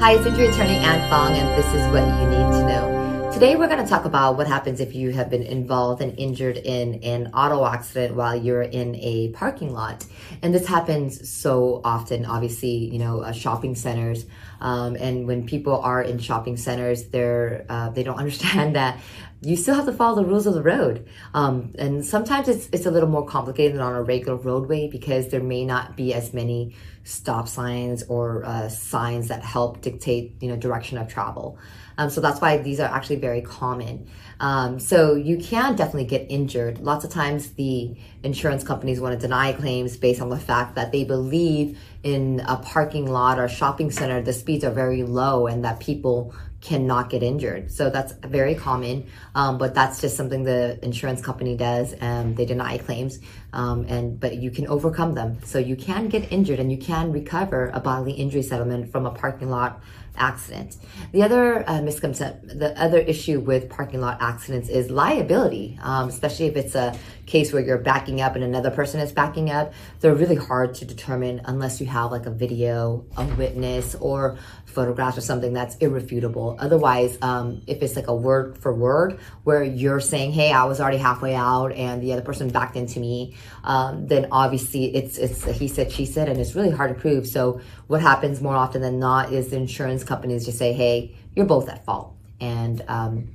Hi, it's injury attorney Anne Fong, and this is what you need to know. Today, we're going to talk about what happens if you have been involved and injured in an auto accident while you're in a parking lot. And this happens so often, obviously, you know, uh, shopping centers. Um, and when people are in shopping centers, they're uh, they don't understand that you still have to follow the rules of the road. Um, and sometimes it's, it's a little more complicated than on a regular roadway because there may not be as many stop signs or uh, signs that help dictate, you know, direction of travel. Um, so that's why these are actually very common. Um, so you can definitely get injured. Lots of times the insurance companies want to deny claims based on the fact that they believe in a parking lot or shopping center, the speeds are very low and that people cannot get injured. So that's very common, um, but that's just something the insurance company does. and they deny claims, um, and but you can overcome them. So you can get injured and you can recover a bodily injury settlement from a parking lot accident. The other uh, misconception, the other issue with parking lot accidents is liability, um, especially if it's a case where you're backing up and another person is backing up. They're really hard to determine unless you have like a video, a witness, or photographs or something that's irrefutable. Otherwise, um, if it's like a word for word where you're saying, "Hey, I was already halfway out," and the other person backed into me, um, then obviously it's it's he said she said, and it's really hard to prove. So what happens more often than not is the insurance companies just say, "Hey, you're both at fault," and um,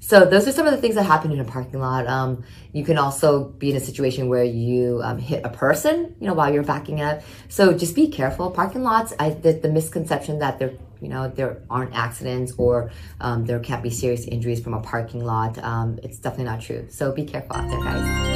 so those are some of the things that happen in a parking lot. Um, you can also be in a situation where you um, hit a person, you know, while you're backing up. So just be careful. Parking lots, I, the, the misconception that there, you know, there aren't accidents or um, there can't be serious injuries from a parking lot. Um, it's definitely not true. So be careful out there, guys.